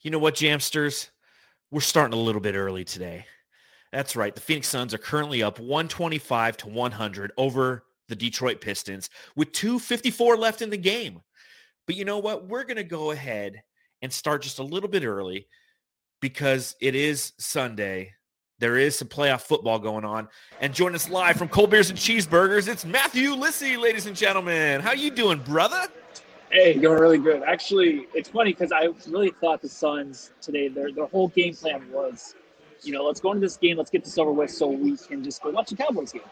You know what, Jamsters? We're starting a little bit early today. That's right. The Phoenix Suns are currently up 125 to 100 over the Detroit Pistons with 254 left in the game. But you know what? We're going to go ahead and start just a little bit early because it is Sunday. There is some playoff football going on. And join us live from Cold Beers and Cheeseburgers. It's Matthew Lissy, ladies and gentlemen. How you doing, brother? Hey, going really good. Actually, it's funny because I really thought the Suns today, their their whole game plan was, you know, let's go into this game, let's get this over with, so we can just go watch the Cowboys game.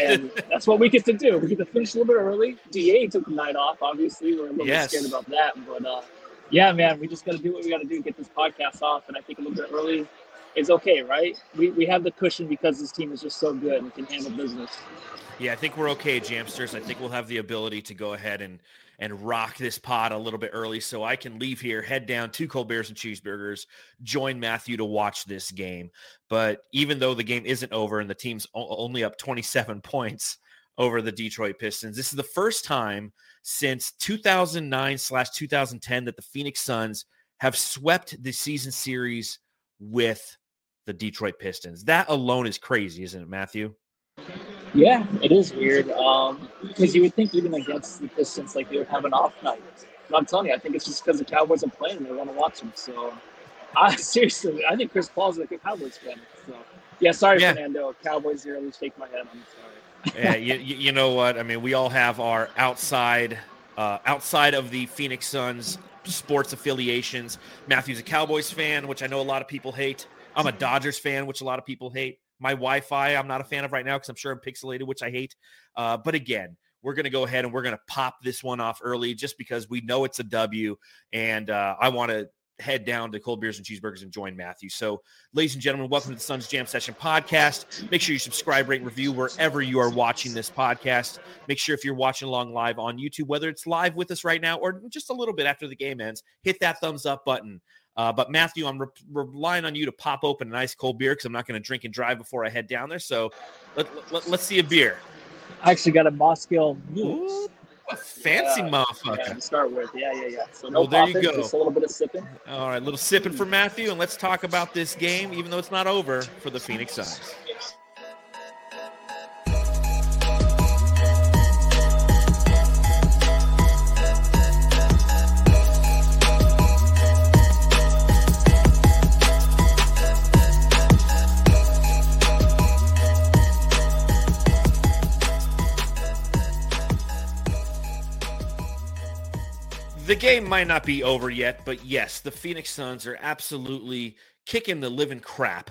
And that's what we get to do. We get to finish a little bit early. Da took the night off. Obviously, we're a little Yes. bit scared about that, but uh, yeah, man, we just got to do what we got to do, get this podcast off, and I think a little bit early is okay, right? We we have the cushion because this team is just so good and can handle business. Yeah, I think we're okay, Jamsters. I think we'll have the ability to go ahead and and rock this pod a little bit early so I can leave here, head down to Cold Beers and Cheeseburgers, join Matthew to watch this game. But even though the game isn't over and the team's only up 27 points over the Detroit Pistons, this is the first time since 2009 slash 2010 that the Phoenix Suns have swept the season series with the Detroit Pistons. That alone is crazy, isn't it, Matthew? Yeah, it is weird. Um, because you would think even against the Pistons, like they would have an off night. But I'm telling you, I think it's just because the Cowboys are playing and they want to watch them. So, I seriously, I think Chris Paul's like a Cowboys fan. So, yeah, sorry, Yeah. Fernando. Cowboys least shake my head. I'm sorry. yeah, you, you you know what? I mean, we all have our outside, uh, outside of the Phoenix Suns sports affiliations. Matthew's a Cowboys fan, which I know a lot of people hate. I'm a Dodgers fan, which a lot of people hate. My Wi-Fi, I'm not a fan of right now because I'm sure I'm pixelated, which I hate. Uh, but again, we're going to go ahead and we're going to pop this one off early just because we know it's a W, and uh, I want to head down to Cold Beers and Cheeseburgers and join Matthew. So, ladies and gentlemen, welcome to the Suns Jam Session podcast. Make sure you subscribe, rate, review wherever you are watching this podcast. Make sure if you're watching along live on YouTube, whether it's live with us right now or just a little bit after the game ends, hit that thumbs up button. Uh, but Matthew, I'm re- relying on you to pop open an ice cold beer because I'm not going to drink and drive before I head down there. So let, let, us see a beer. I actually got a Moscow Mule. A fancy Yeah, motherfucker. Yeah, to start with. Yeah, yeah, yeah. So no Well, there you go. just a little bit of sipping. All right, little sipping for Matthew, and let's talk about this game, even though it's not over for the Phoenix Suns. Game might not be over yet, but yes, the Phoenix Suns are absolutely kicking the living crap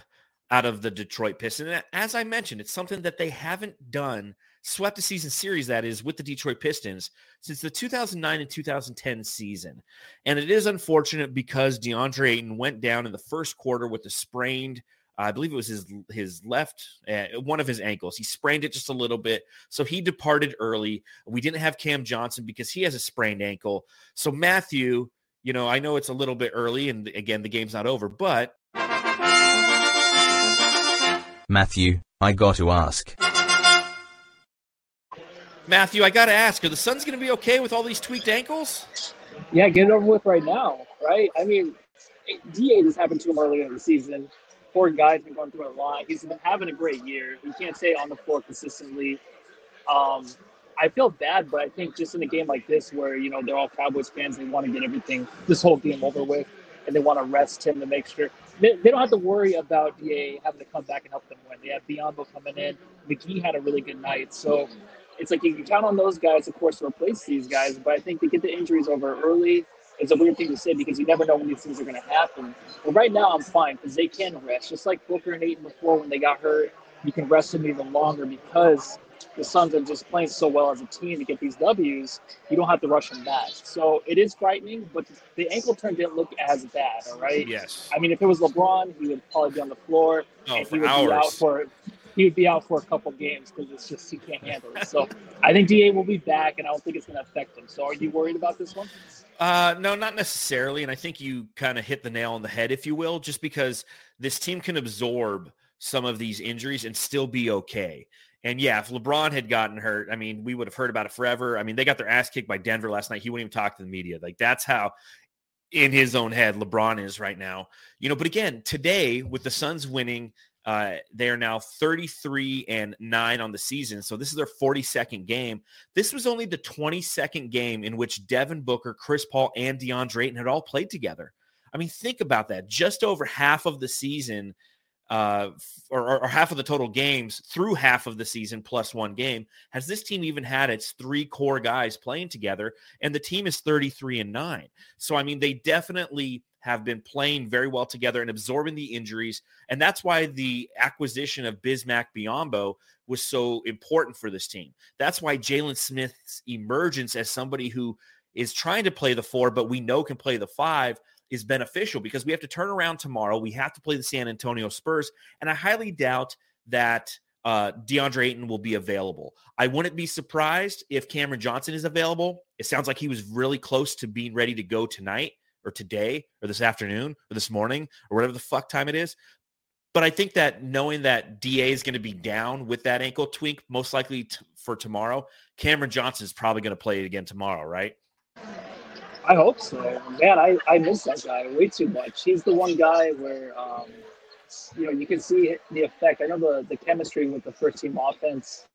out of the Detroit Pistons. And as I mentioned, it's something that they haven't done, swept a season series that is with the Detroit Pistons since the 2009 and 2010 season. And it is unfortunate because DeAndre Ayton went down in the first quarter with a sprained I believe it was his his left uh, one of his ankles. He sprained it just a little bit, so he departed early. We didn't have Cam Johnson because he has a sprained ankle. So Matthew, you know, I know it's a little bit early, and again, the game's not over, but Matthew, I got to ask. Matthew, I got to ask: Are the Suns going to be okay with all these tweaked ankles? Yeah, get it over with right now, right? I mean, DA just happened to him earlier in the season. Poor guy's been going through a lot. He's been having a great year. He can't stay on the floor consistently. Um, I feel bad, but I think just in a game like this, where you know they're all Cowboys fans, they want to get everything this whole game over with, and they want to rest him to make sure they, they don't have to worry about Da having to come back and help them win. They have Biyombo coming in. McGee had a really good night, so it's like you can count on those guys, of course, to replace these guys. But I think to get the injuries over early is a weird thing to say because you never know when these things are going to happen. But right now, I'm fine because they can rest, just like Booker and Ayton before when they got hurt. You can rest them even longer because the Suns are just playing so well as a team to get these W's. You don't have to rush them back. So it is frightening, but the ankle turn didn't look as bad. All right. Yes. I mean, if it was LeBron, he would probably be on the floor Oh, and for he would hours. be out for he would be out for a couple games because it's just he can't handle it. So I think Da will be back, and I don't think it's going to affect him. So are you worried about this one? Uh, no, not necessarily. And I think you kind of hit the nail on the head, if you will, just because this team can absorb some of these injuries and still be okay. And yeah, if LeBron had gotten hurt, I mean, we would have heard about it forever. I mean, they got their ass kicked by Denver last night. He wouldn't even talk to the media. Like that's how in his own head LeBron is right now. You know, but again, today with the Suns winning, uh, they are now 33 and 9 on the season. So this is their 42nd game. This was only the 22nd game in which Devin Booker, Chris Paul, and DeAndre Ayton had all played together. I mean, think about that. Just over half of the season, uh, or, or half of the total games through half of the season plus one game, has this team even had its three core guys playing together? And the team is 33 and 9. So, I mean, they definitely have been playing very well together and absorbing the injuries. And that's why the acquisition of Bismack Biyombo was so important for this team. That's why Jalen Smith's emergence as somebody who is trying to play the four, but we know can play the five is beneficial because we have to turn around tomorrow. We have to play the San Antonio Spurs. And I highly doubt that uh, DeAndre Ayton will be available. I wouldn't be surprised if Cameron Johnson is available. It sounds like he was really close to being ready to go tonight or today or this afternoon or this morning or whatever the fuck time it is. But I think that knowing that DA is going to be down with that ankle tweak, most likely t- for tomorrow, Cameron Johnson is probably going to play it again tomorrow, right? I hope so. Man, I, I miss that guy way too much. He's the one guy where, um, you know, you can see the effect. I know the, the chemistry with the first team offense.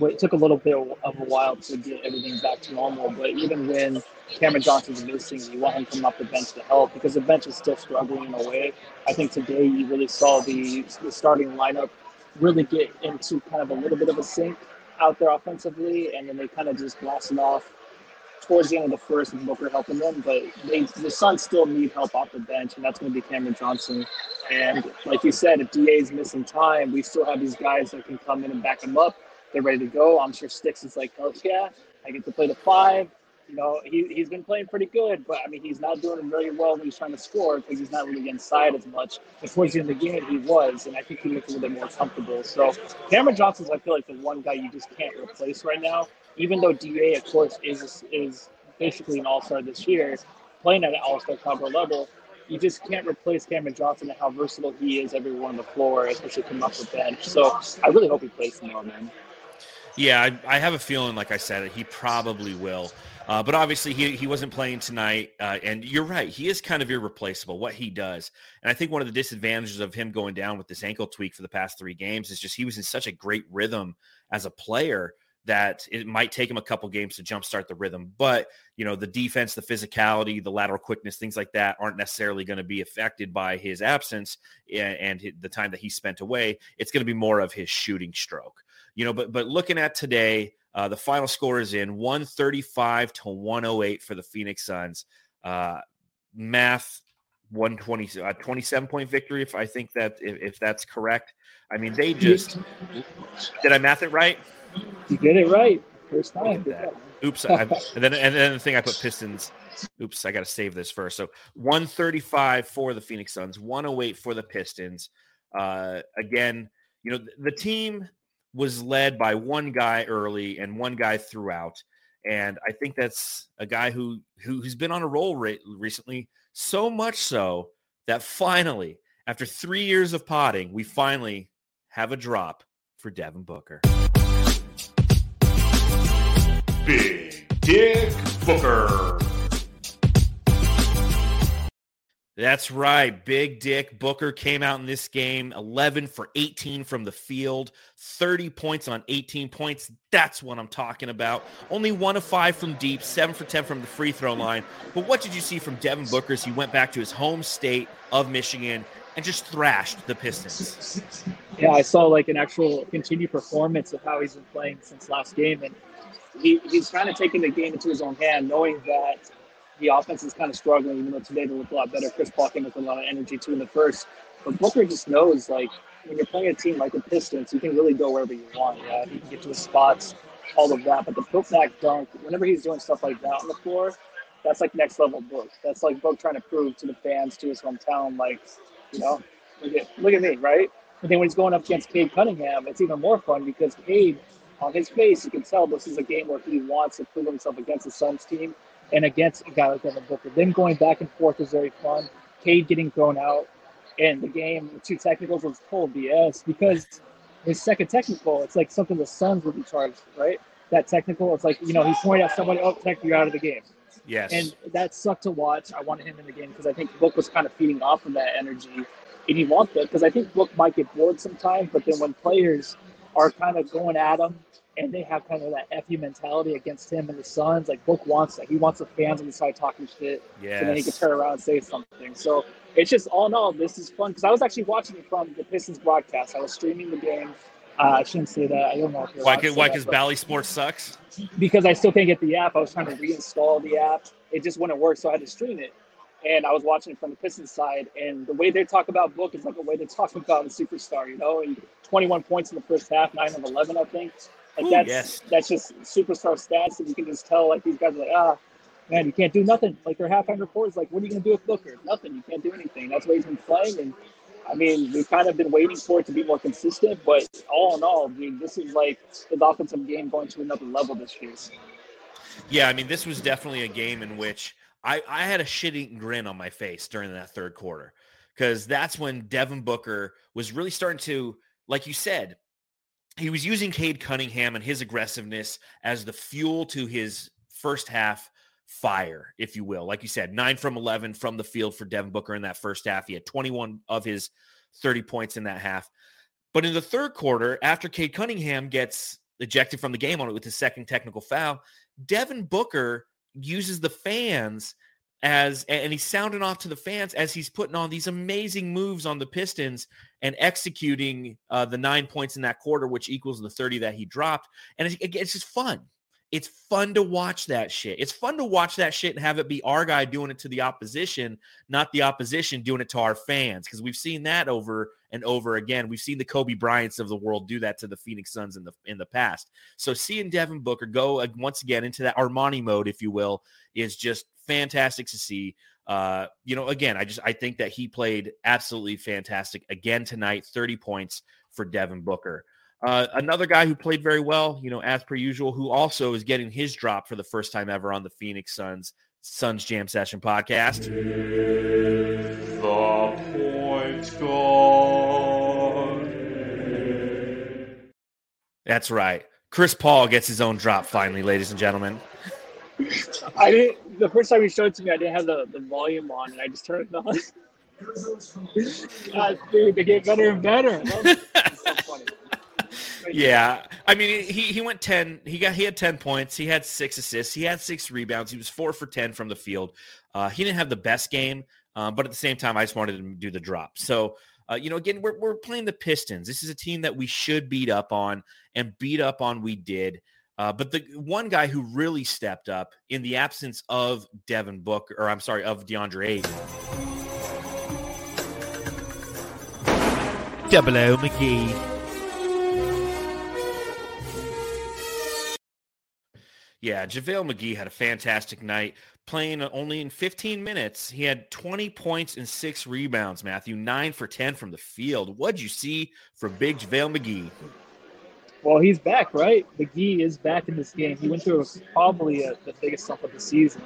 It took a little bit of a while to get everything back to normal, but even when Cameron Johnson's missing, you want him coming off the bench to help because the bench is still struggling in a way. I think today you really saw the, the starting lineup really get into kind of a little bit of a sink out there offensively, and then they kind of just blasted off towards the end of the first Booker helping them, but they, the Suns still need help off the bench, and that's going to be Cameron Johnson. And like you said, if DA is missing time, we still have these guys that can come in and back him up. They're ready to go. I'm sure Sticks is like, oh yeah, I get to play the five. You know, he, he's been playing pretty good, but I mean, he's not doing really well when he's trying to score because he's not really inside as much. But towards the end of the game, he was, and I think he looked a little bit more comfortable. So Cameron Johnson's, I feel like, the one guy you just can't replace right now. Even though Da, of course, is is basically an All Star this year, playing at an All Star caliber level, you just can't replace Cameron Johnson and how versatile he is everywhere on the floor, especially coming off the bench. So I really hope he plays tomorrow, man. Yeah, I, I have a feeling, like I said, he probably will. Uh, but obviously, he, he wasn't playing tonight. Uh, and you're right. He is kind of irreplaceable, what he does. And I think one of the disadvantages of him going down with this ankle tweak for the past three games is just he was in such a great rhythm as a player that it might take him a couple games to jumpstart the rhythm. But, you know, the defense, the physicality, the lateral quickness, things like that aren't necessarily going to be affected by his absence and, and the time that he spent away. It's going to be more of his shooting stroke. You know, but but looking at today, uh, the final score is in 135 to 108 for the Phoenix Suns. Uh, math 120 uh, 27 point victory if I think that if, if that's correct. I mean, they just did I math it right? You get it right first time. Look at that. Oops. I, and then and then the thing I put Pistons. Oops, I got to save this first. So 135 for the Phoenix Suns, 108 for the Pistons. Uh, again, you know, the, the team was led by one guy early and one guy throughout. And I think that's a guy who, who who's been on a roll re- recently, so much so that finally, after three years of potting, we finally have a drop for Devin Booker. Big Dick Booker. That's right. Big Dick Booker came out in this game 11 for 18 from the field, 30 points on 18 points. That's what I'm talking about. Only one of five from deep, seven for 10 from the free throw line. But what did you see from Devin Booker as he went back to his home state of Michigan and just thrashed the Pistons? Yeah, I saw like an actual continued performance of how he's been playing since last game. And he, he's kind of taking the game into his own hand, knowing that the offense is kind of struggling, even though today they look a lot better. Chris Paul came with a lot of energy too in the first. But Booker just knows, like, when you're playing a team like the Pistons, you can really go wherever you want. Yeah, you can get to the spots, all of that. But the put back dunk, whenever he's doing stuff like that on the floor, that's like next level Book. That's like Book trying to prove to the fans, to his hometown, like, you know, look at look at me, right? But then when he's going up against Cade Cunningham, it's even more fun because Cade, on his face, you can tell this is a game where he wants to prove himself against the Suns team and against a guy like Devin Booker. Then going back and forth is very fun. Cade getting thrown out, and the game, two technicals was total BS because his second technical, it's like something the Suns would be charged, right? That technical, it's like, you know, he pointed at somebody, oh, tech, you're out of the game. Yes. And that sucked to watch. I wanted him in the game because I think Book was kind of feeding off of that energy. And he wants that because I think Book might get bored sometimes, but then when players are kind of going at him and they have kind of that FU mentality against him and the Suns. Like Book wants that. He wants the fans on the side talking shit. Yes. So then he can turn around and say something. So it's just all in all, this is fun because I was actually watching it from the Pistons broadcast. I was streaming the game. Uh, I shouldn't say that. I don't know why could, why because Bally Sports sucks? because I still can't get the app. I was trying to reinstall the app. It just wouldn't work, so I had to stream it. And I was watching it from the Pistons side, and the way they talk about Book is like the way they talk about a superstar, you know. And 21 points in the first half, nine of 11, I think. Like that's yes. that's just superstar stats, and you can just tell like these guys are like, ah, man, you can't do nothing. Like their halftime report is like, what are you gonna do with Booker? Nothing. You can't do anything. That's why he's been playing, and I mean, we've kind of been waiting for it to be more consistent, but all in all, I mean, this is like the offensive game going to another level this year. Yeah, I mean, this was definitely a game in which I, I had a shit-eating grin on my face during that third quarter because that's when Devin Booker was really starting to, like you said, he was using Cade Cunningham and his aggressiveness as the fuel to his first half fire, if you will. Like you said, nine from 11 from the field for Devin Booker in that first half. He had 21 of his 30 points in that half. But in the third quarter, after Cade Cunningham gets ejected from the game on it with his second technical foul, Devin Booker uses the fans as and he's sounding off to the fans as he's putting on these amazing moves on the Pistons and executing uh, the nine points in that quarter, which equals the 30 that he dropped. And it's, it's just fun. It's fun to watch that shit. It's fun to watch that shit and have it be our guy doing it to the opposition, not the opposition doing it to our fans. Because we've seen that over and over again. We've seen the Kobe Bryants of the world do that to the Phoenix Suns in the in the past. So seeing Devin Booker go uh, once again into that Armani mode, if you will, is just fantastic to see. Uh, you know, again, I just I think that he played absolutely fantastic again tonight. Thirty points for Devin Booker. Uh, another guy who played very well, you know, as per usual, who also is getting his drop for the first time ever on the Phoenix Suns Suns Jam Session podcast. The point guard. That's right. Chris Paul gets his own drop finally, ladies and gentlemen. I didn't. The first time he showed it to me, I didn't have the, the volume on, and I just turned it on. God, dude, they get better and better. That's so funny. Yeah, I mean, he he went ten. He got he had ten points. He had six assists. He had six rebounds. He was four for ten from the field. Uh, he didn't have the best game, um, but at the same time, I just wanted him to do the drop. So. Uh, you know, again, we're, we're playing the Pistons. This is a team that we should beat up on, and beat up on we did. Uh, but the one guy who really stepped up in the absence of Devin Book, or I'm sorry, of DeAndre Ayton, Double O McGee. Yeah, JaVale McGee had a fantastic night playing only in 15 minutes. He had 20 points and six rebounds, Matthew, nine for 10 from the field. What'd you see from big JaVale McGee? Well, he's back, right? McGee is back in this game. He went through probably a, the biggest slump of the season.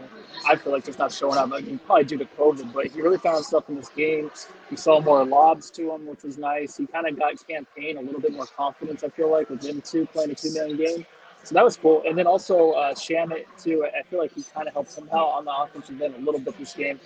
I feel like just not showing up. I mean, probably due to COVID, but he really found himself in this game. We saw more lobs to him, which was nice. He kind of got his campaign a little bit more confidence. I feel like with him too playing a two million game, so that was cool. And then also uh, Shamet too. I feel like he kind of helped somehow on the offensive end a little bit this game.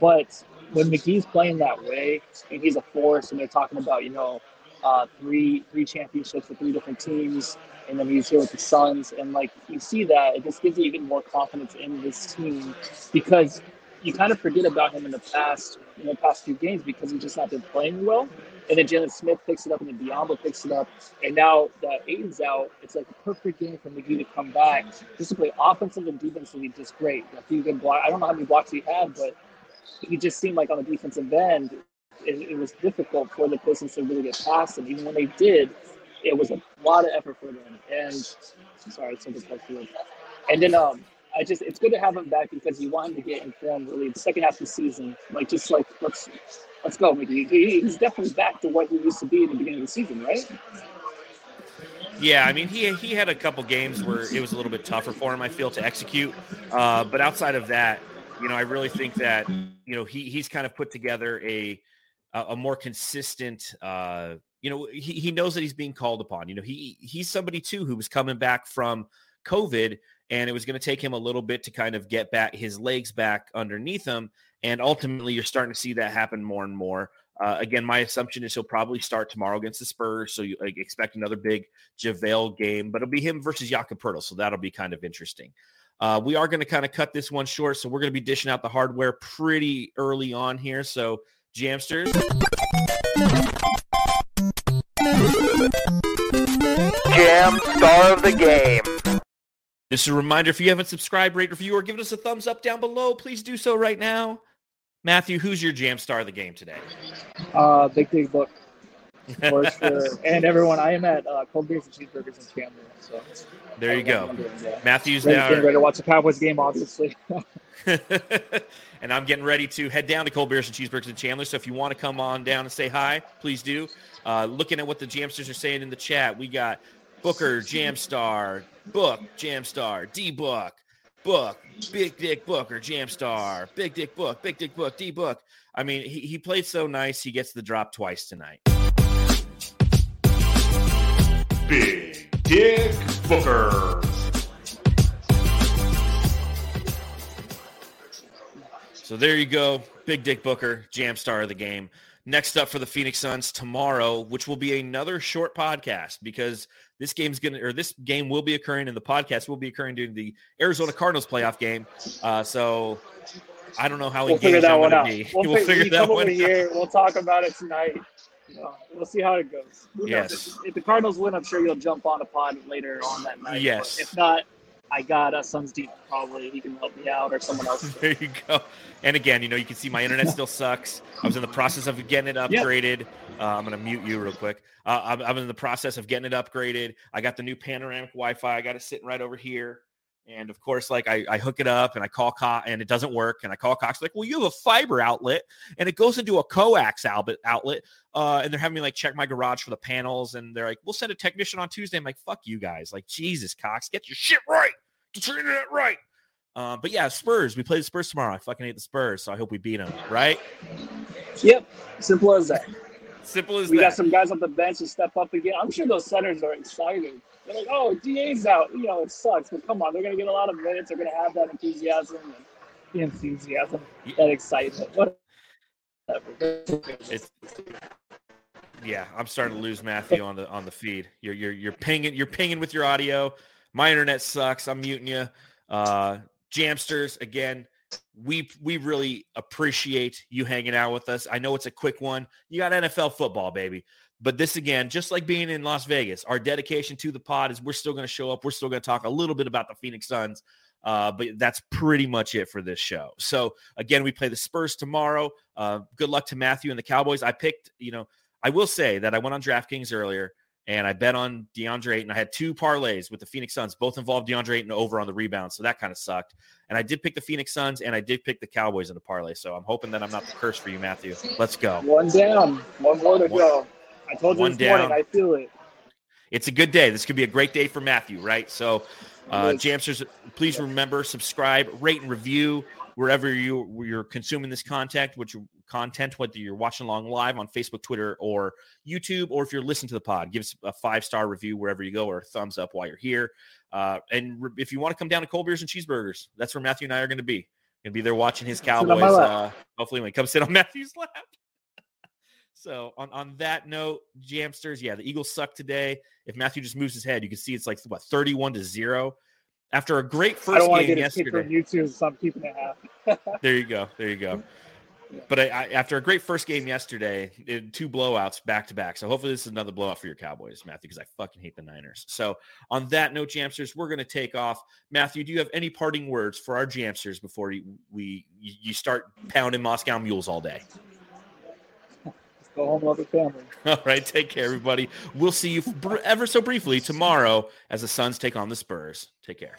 But when McGee's playing that way and he's a force, and they're talking about you know uh, three three championships with three different teams, and then he's here with the Suns, and like you see that, it just gives you even more confidence in this team because you kind of forget about him in the past, in the past few games because he's just not been playing well. And then Jalen Smith picks it up, and then Biyombo picks it up. And now that Ayton's out, it's like a perfect game for McGee to come back, just to play offensive and defensively just great. A few good block. I don't know how many blocks he had, but he just seemed like on the defensive end, it, it was difficult for the Pistons to really get past him. Even when they did, it was a lot of effort for them. And sorry, it's something close And then um, I just it's good to have him back because you want him to get informed really the second half of the season. Like just like let's let's go, Mickey. He's definitely back to what he used to be in the beginning of the season, right? Yeah, I mean he he had a couple games where it was a little bit tougher for him, I feel, to execute. Uh, but outside of that, you know, I really think that you know he he's kind of put together a a more consistent. Uh, you know, he he knows that he's being called upon. You know, he he's somebody too who was coming back from COVID and it was going to take him a little bit to kind of get back his legs back underneath him. And ultimately, you're starting to see that happen more and more. Uh, again, my assumption is he'll probably start tomorrow against the Spurs, so you like, expect another big JaVale game, but it'll be him versus Jakob Poeltl, so that'll be kind of interesting. Uh, we are going to kind of cut this one short, so we're going to be dishing out the hardware pretty early on here. So, Jamsters. Jam star of the game. Just a reminder if you haven't subscribed, rate, review, or given us a thumbs up down below, please do so right now. Matthew, who's your jam star of the game today? Uh, Big Big Book. For sure. and everyone, I am at uh, Cold Beers and Cheeseburgers in Chandler. So there you go. Yeah. Matthew's ready, now ready to watch the Cowboys game, obviously. and I'm getting ready to head down to Cold Beers and Cheeseburgers in Chandler. So if you want to come on down and say hi, please do. Uh, looking at what the Jamsters are saying in the chat, we got Booker, Jamstar, Book, Jamstar, D Book, Book, Big Dick Booker, Jamstar, Big Dick Book, Big Dick Book, D Book. I mean, he, he played so nice. He gets the drop twice tonight. Big Dick Booker. So there you go. Big Dick Booker, Jamstar of the game. Next up for the Phoenix Suns tomorrow, which will be another short podcast because this game's going to, or this game will be occurring and the podcast will be occurring during the Arizona Cardinals playoff game. Uh, so I don't know how we'll figure that one out. be. We'll, We'll figure, figure that one here. We'll talk about it tonight. Know, we'll see how it goes. Who knows? Yes. If, if the Cardinals win, I'm sure you'll jump on a pod later on that night. Yes. But if not, I got a Suns deep. Probably he can help me out or someone else. There you go. And again, you know, you can see my internet still sucks. I was in the process of getting it upgraded. Uh, I'm going to mute you real quick. Uh, I'm, I'm in the process of getting it upgraded. I got the new panoramic Wi-Fi. I got it sitting right over here. And of course, like I, I hook it up and I call Cox and it doesn't work. And I call Cox like, well, you have a fiber outlet and it goes into a coax outlet outlet. Uh, and they're having me like check my garage for the panels. And they're like, we'll send a technician on Tuesday. I'm like, fuck you guys. Like, Jesus, Cox, get your shit right. Your internet right. Uh, but yeah, Spurs. We play the Spurs tomorrow. I fucking hate the Spurs, so I hope we beat them. Right? Yep. Simple as that. Simple as that. We that. got some guys on the bench to step up again. I'm sure those centers are excited. They're like, oh, DA's out. You know, it sucks, but come on, they're gonna get a lot of minutes. They're gonna have that enthusiasm and the enthusiasm, that excitement. Whatever. It's yeah. I'm starting to lose Matthew on the on the feed. You're you're you're pinging you're pinging with your audio. My internet sucks. I'm muting you. Uh, Jamsters again. We we really appreciate you hanging out with us. I know it's a quick one. You got NFL football, baby. But this again, just like being in Las Vegas, our dedication to the pod is we're still going to show up. We're still going to talk a little bit about the Phoenix Suns. Uh, but that's pretty much it for this show. So again, we play the Spurs tomorrow. Uh, good luck to Matthew and the Cowboys. I picked, you know, I will say that I went on DraftKings earlier and I bet on DeAndre Ayton. I had two parlays with the Phoenix Suns, both involved DeAndre Ayton over on the rebound. So that kind of sucked. And I did pick the Phoenix Suns and I did pick the Cowboys in the parlay. So I'm hoping that I'm not the curse for you, Matthew. Let's go. One down, one more to One- go. I told you one this down. morning. I feel it. It's a good day. This could be a great day for Matthew, right? So, uh, Jamsters, please remember subscribe, rate, and review wherever you you're consuming this content, which content, whether you're watching along live on Facebook, Twitter, or YouTube, or if you're listening to the pod, give us a five star review wherever you go, or a thumbs up while you're here. Uh, and re- if you want to come down to Cold Beers and Cheeseburgers, that's where Matthew and I are going to be. Gonna be there watching his Cowboys. Uh, hopefully, when he comes sit on Matthew's lap. so on on that note, Jamsters, yeah, the Eagles suck today. If Matthew just moves his head, you can see it's like what thirty-one to zero. After a great I first don't game get yesterday, YouTube, so I'm keeping it half. there you go. There you go. But I, I, after a great first game yesterday, it, two blowouts back to back. So hopefully this is another blowout for your Cowboys, Matthew, because I fucking hate the Niners. So on that note, Jamsters, we're going to take off. Matthew, do you have any parting words for our Jamsters before you, we you start pounding Moscow mules all day? Go home, love the family. All right, take care, everybody. We'll see you br- ever so briefly tomorrow as the Suns take on the Spurs. Take care.